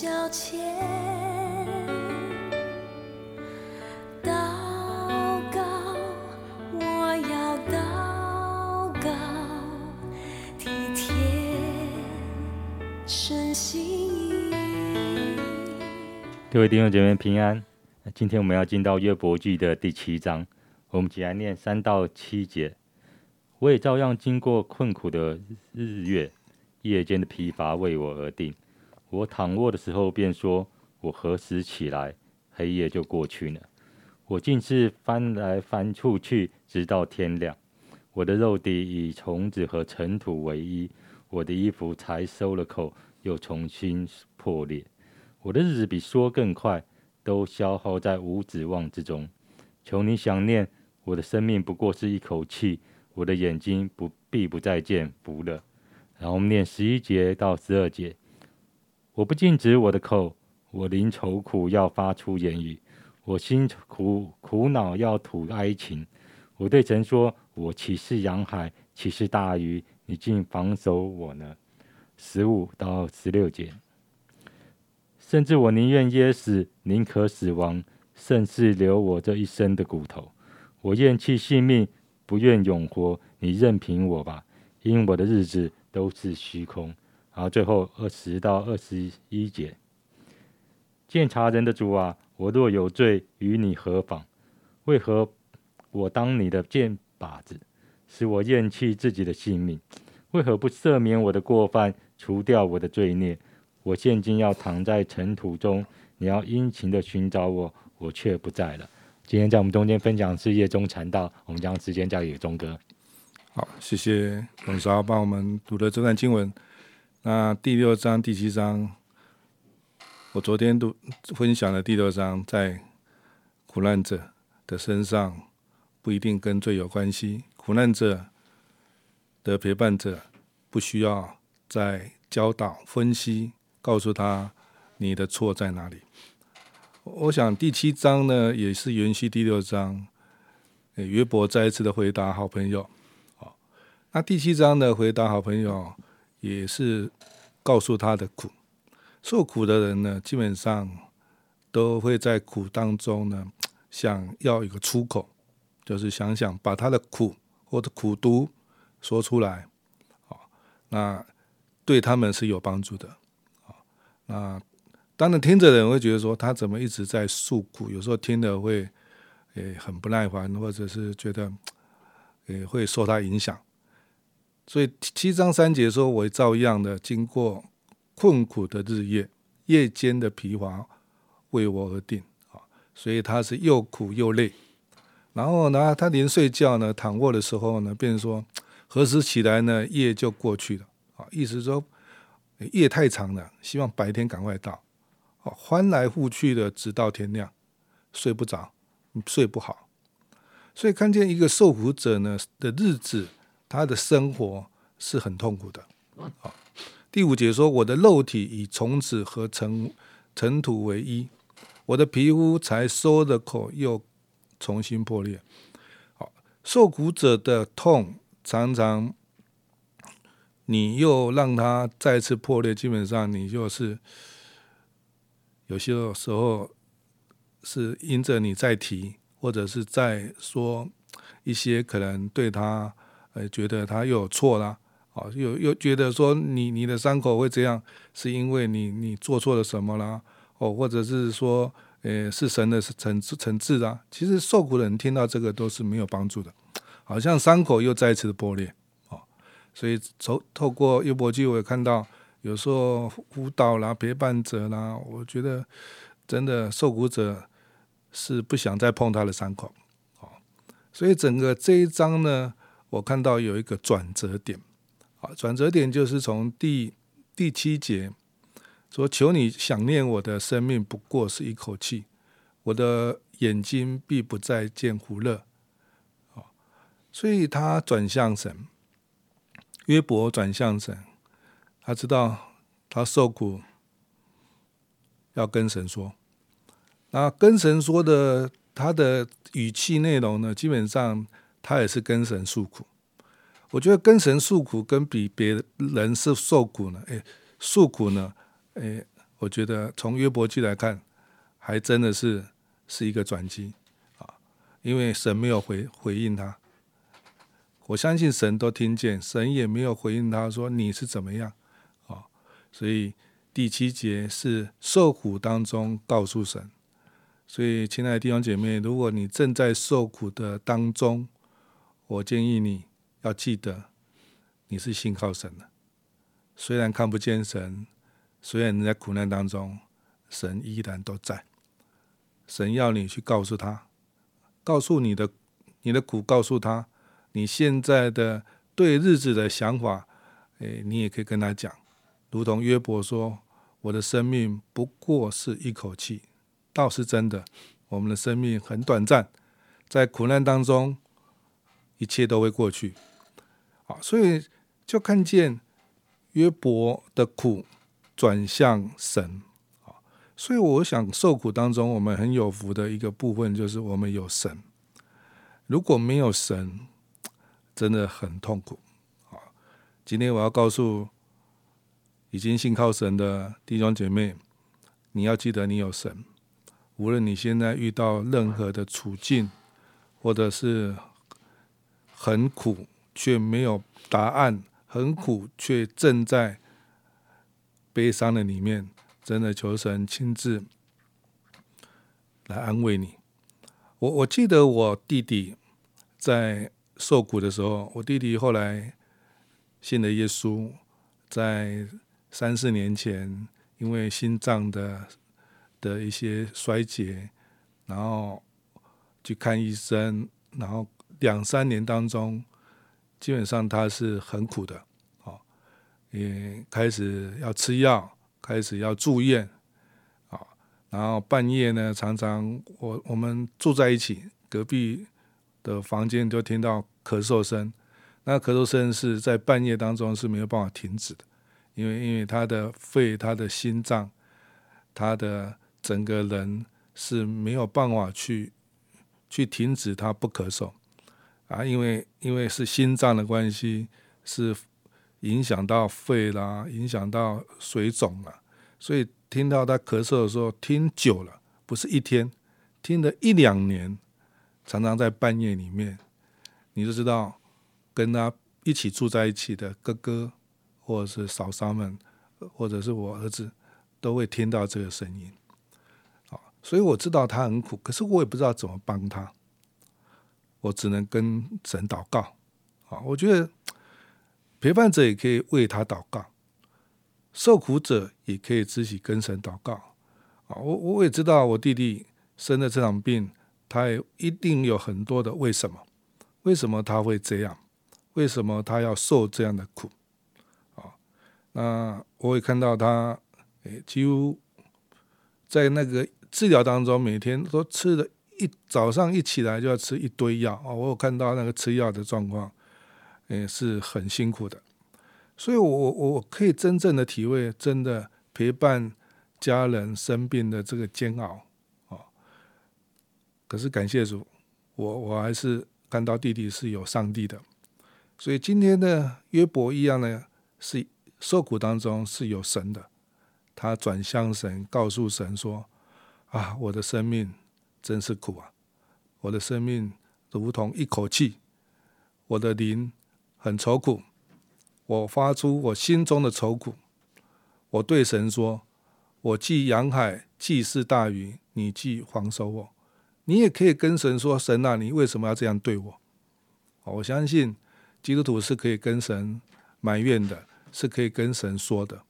交前，祷告，我要祷告，体贴神心。各位弟兄姐妹平安。今天我们要进到约伯记的第七章，我们起来念三到七节。我也照样经过困苦的日月，夜间的疲乏为我而定。我躺卧的时候便说：“我何时起来？黑夜就过去了。”我竟是翻来翻出去，直到天亮。我的肉体以虫子和尘土为衣，我的衣服才收了口，又重新破裂。我的日子比说更快。都消耗在无指望之中。求你想念我的生命，不过是一口气。我的眼睛不必不再见福了。然后我们念十一节到十二节。我不禁止我的口，我临愁苦要发出言语，我心苦苦恼要吐哀情。我对神说：我岂是洋海，岂是大鱼？你竟防守我呢？十五到十六节。甚至我宁愿噎死，宁可死亡，甚至留我这一生的骨头。我厌弃性命，不愿永活。你任凭我吧，因我的日子都是虚空。然后最后二十到二十一节，鉴察人的主啊，我若有罪，与你何妨？为何我当你的箭靶子，使我厌弃自己的性命？为何不赦免我的过犯，除掉我的罪孽？我现今要躺在尘土中，你要殷勤的寻找我，我却不在了。今天在我们中间分享是夜中禅道，我们将时间交给钟哥。好，谢谢董少帮我们读的这段经文。那第六章、第七章，我昨天都分享了第六章，在苦难者的身上不一定跟罪有关系，苦难者的陪伴者不需要再教导分析。告诉他你的错在哪里。我想第七章呢，也是延续第六章。约伯再一次的回答好朋友，那第七章的回答好朋友也是告诉他的苦。受苦的人呢，基本上都会在苦当中呢，想要一个出口，就是想想把他的苦或者苦毒说出来，好，那对他们是有帮助的。啊，当然听着人会觉得说他怎么一直在诉苦，有时候听的会诶很不耐烦，或者是觉得诶会受他影响。所以七章三节说：“我照样的经过困苦的日夜，夜间的疲乏为我而定。”啊，所以他是又苦又累。然后呢，他连睡觉呢，躺卧的时候呢，变成说何时起来呢？夜就过去了。啊，意思说。夜太长了，希望白天赶快到。哦，翻来覆去的，直到天亮，睡不着，睡不好。所以看见一个受苦者呢的日子，他的生活是很痛苦的。好，第五节说：“我的肉体以虫子和尘尘土为衣，我的皮肤才收的口，又重新破裂。”好，受苦者的痛常常。你又让它再次破裂，基本上你就是有些时候是因着你在提，或者是在说一些可能对他呃觉得他又有错啦，哦，又又觉得说你你的伤口会这样，是因为你你做错了什么啦，哦，或者是说呃是神的惩惩治啊，其实受苦的人听到这个都是没有帮助的，好像伤口又再次的破裂。哦所以，从透过约伯记，我也看到有时候辅导啦、陪伴者啦，我觉得真的受苦者是不想再碰他的伤口，哦。所以整个这一章呢，我看到有一个转折点，啊，转折点就是从第第七节说：“求你想念我的生命，不过是一口气，我的眼睛必不再见福乐。”，所以他转向神。约伯转向神，他知道他受苦要跟神说。那跟神说的，他的语气内容呢，基本上他也是跟神诉苦。我觉得跟神诉苦，跟比别人是受苦呢，哎，诉苦呢，哎，我觉得从约伯记来看，还真的是是一个转机啊，因为神没有回回应他，我相信神都听见，神也没有回应他说你是怎么样啊，所以第七节是受苦当中告诉神，所以亲爱的弟兄姐妹，如果你正在受苦的当中，我建议你要记得你是信靠神的。虽然看不见神，虽然你在苦难当中，神依然都在。神要你去告诉他，告诉你的你的苦，告诉他你现在的对日子的想法。诶，你也可以跟他讲，如同约伯说：“我的生命不过是一口气。”倒是真的，我们的生命很短暂，在苦难当中，一切都会过去。好，所以就看见。约伯的苦转向神啊，所以我想受苦当中，我们很有福的一个部分就是我们有神。如果没有神，真的很痛苦啊。今天我要告诉已经信靠神的弟兄姐妹，你要记得你有神。无论你现在遇到任何的处境，或者是很苦却没有答案。很苦，却正在悲伤的里面，真的求神亲自来安慰你。我我记得我弟弟在受苦的时候，我弟弟后来信了耶稣，在三四年前，因为心脏的的一些衰竭，然后去看医生，然后两三年当中。基本上他是很苦的，哦，也开始要吃药，开始要住院，啊，然后半夜呢，常常我我们住在一起，隔壁的房间就听到咳嗽声，那咳嗽声是在半夜当中是没有办法停止的，因为因为他的肺、他的心脏、他的整个人是没有办法去去停止他不咳嗽。啊，因为因为是心脏的关系，是影响到肺啦，影响到水肿了，所以听到他咳嗽的时候，听久了，不是一天，听了一两年，常常在半夜里面，你就知道跟他一起住在一起的哥哥或者是嫂嫂们，或者是我儿子，都会听到这个声音，啊，所以我知道他很苦，可是我也不知道怎么帮他。我只能跟神祷告，啊，我觉得陪伴者也可以为他祷告，受苦者也可以自己跟神祷告，啊，我我也知道我弟弟生的这场病，他也一定有很多的为什么，为什么他会这样，为什么他要受这样的苦，啊，那我也看到他，诶，几乎在那个治疗当中，每天都吃的。一早上一起来就要吃一堆药啊！我有看到那个吃药的状况，也是很辛苦的。所以，我我我可以真正的体会，真的陪伴家人生病的这个煎熬啊。可是感谢主，我我还是看到弟弟是有上帝的。所以今天的约伯一样呢，是受苦当中是有神的。他转向神，告诉神说：“啊，我的生命。”真是苦啊！我的生命如同一口气，我的灵很愁苦。我发出我心中的愁苦。我对神说：“我既洋海，既是大鱼，你既防守我。”你也可以跟神说：“神啊，你为什么要这样对我？”我相信基督徒是可以跟神埋怨的，是可以跟神说的。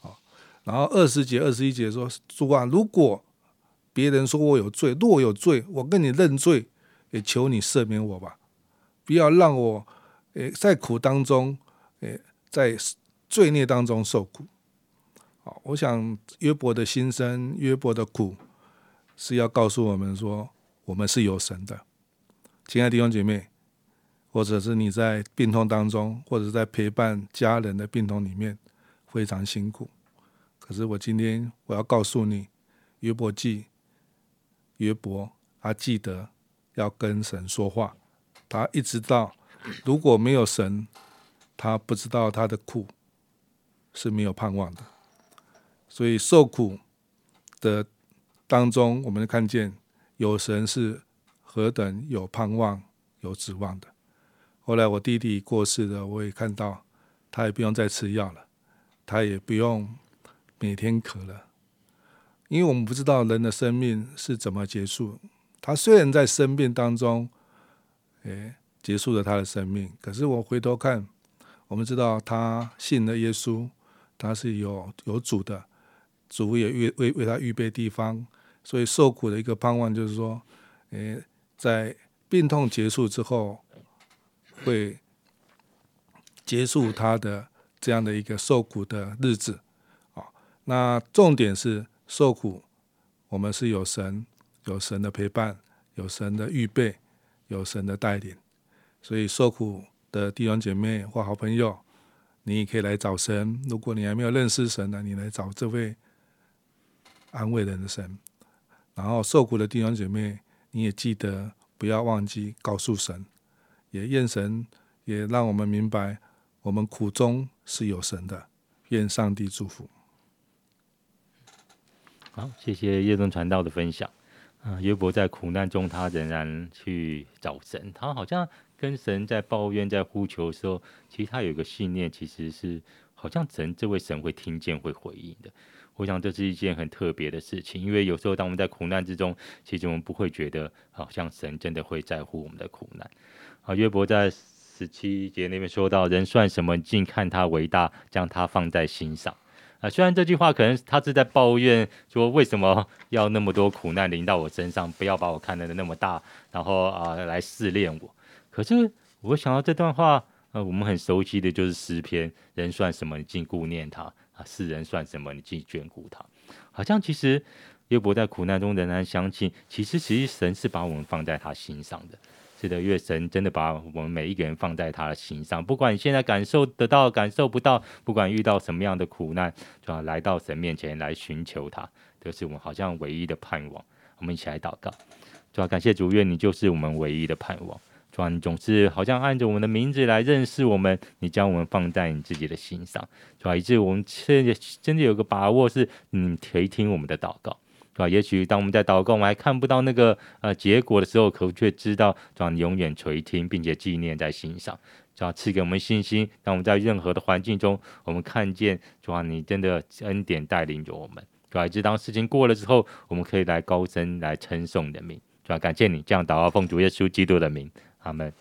好，然后二十节、二十一节说：“主啊，如果……”别人说我有罪，若有罪，我跟你认罪，也求你赦免我吧，不要让我诶在苦当中，诶在罪孽当中受苦。好，我想约伯的心声，约伯的苦，是要告诉我们说，我们是有神的。亲爱的弟兄姐妹，或者是你在病痛当中，或者在陪伴家人的病痛里面，非常辛苦。可是我今天我要告诉你，约伯记。约伯，他记得要跟神说话。他一直到如果没有神，他不知道他的苦是没有盼望的。所以受苦的当中，我们看见有神是何等有盼望、有指望的。后来我弟弟过世了，我也看到他也不用再吃药了，他也不用每天咳了，因为我们不知道人的生命是怎么结束。他虽然在生病当中，诶，结束了他的生命，可是我回头看，我们知道他信了耶稣，他是有有主的，主也预为为他预备地方，所以受苦的一个盼望就是说，诶，在病痛结束之后，会结束他的这样的一个受苦的日子，啊，那重点是受苦，我们是有神。有神的陪伴，有神的预备，有神的带领，所以受苦的弟兄姐妹或好朋友，你也可以来找神。如果你还没有认识神呢，你来找这位安慰人的神。然后受苦的弟兄姐妹，你也记得不要忘记告诉神，也愿神也让我们明白，我们苦中是有神的。愿上帝祝福。好，谢谢叶中传道的分享。啊，约伯在苦难中，他仍然去找神。他好像跟神在抱怨、在呼求的时候，其实他有一个信念，其实是好像神这位神会听见、会回应的。我想这是一件很特别的事情，因为有时候当我们在苦难之中，其实我们不会觉得好像神真的会在乎我们的苦难。啊，约伯在十七节那边说到：“人算什么？尽看他伟大，将他放在心上。”啊，虽然这句话可能他是在抱怨说为什么 要那么多苦难临到我身上，不要把我看得那么大，然后啊来试炼我。可是我想到这段话，呃，我们很熟悉的就是诗篇：人算什么，你竟顾念他；啊，世人算什么，你竟眷顾他。好像其实约伯在苦难中仍然相信，其实其实神是把我们放在他心上的。是的，月神真的把我们每一个人放在他的心上，不管你现在感受得到、感受不到，不管遇到什么样的苦难，就要来到神面前来寻求他，这是我们好像唯一的盼望。我们一起来祷告，主要感谢主，愿你就是我们唯一的盼望。主要你总是好像按着我们的名字来认识我们，你将我们放在你自己的心上，主要以致我们现在真的有个把握，是你垂听我们的祷告。啊，也许当我们在祷告，我们还看不到那个呃结果的时候，可却知道，主啊，你永远垂听，并且纪念在心上，主啊，赐给我们信心。当我们在任何的环境中，我们看见，主啊，你真的恩典带领着我们，主啊，就当事情过了之后，我们可以来高声来称颂你的名，主啊，感谢你这样祷告，奉主耶稣基督的名，阿门。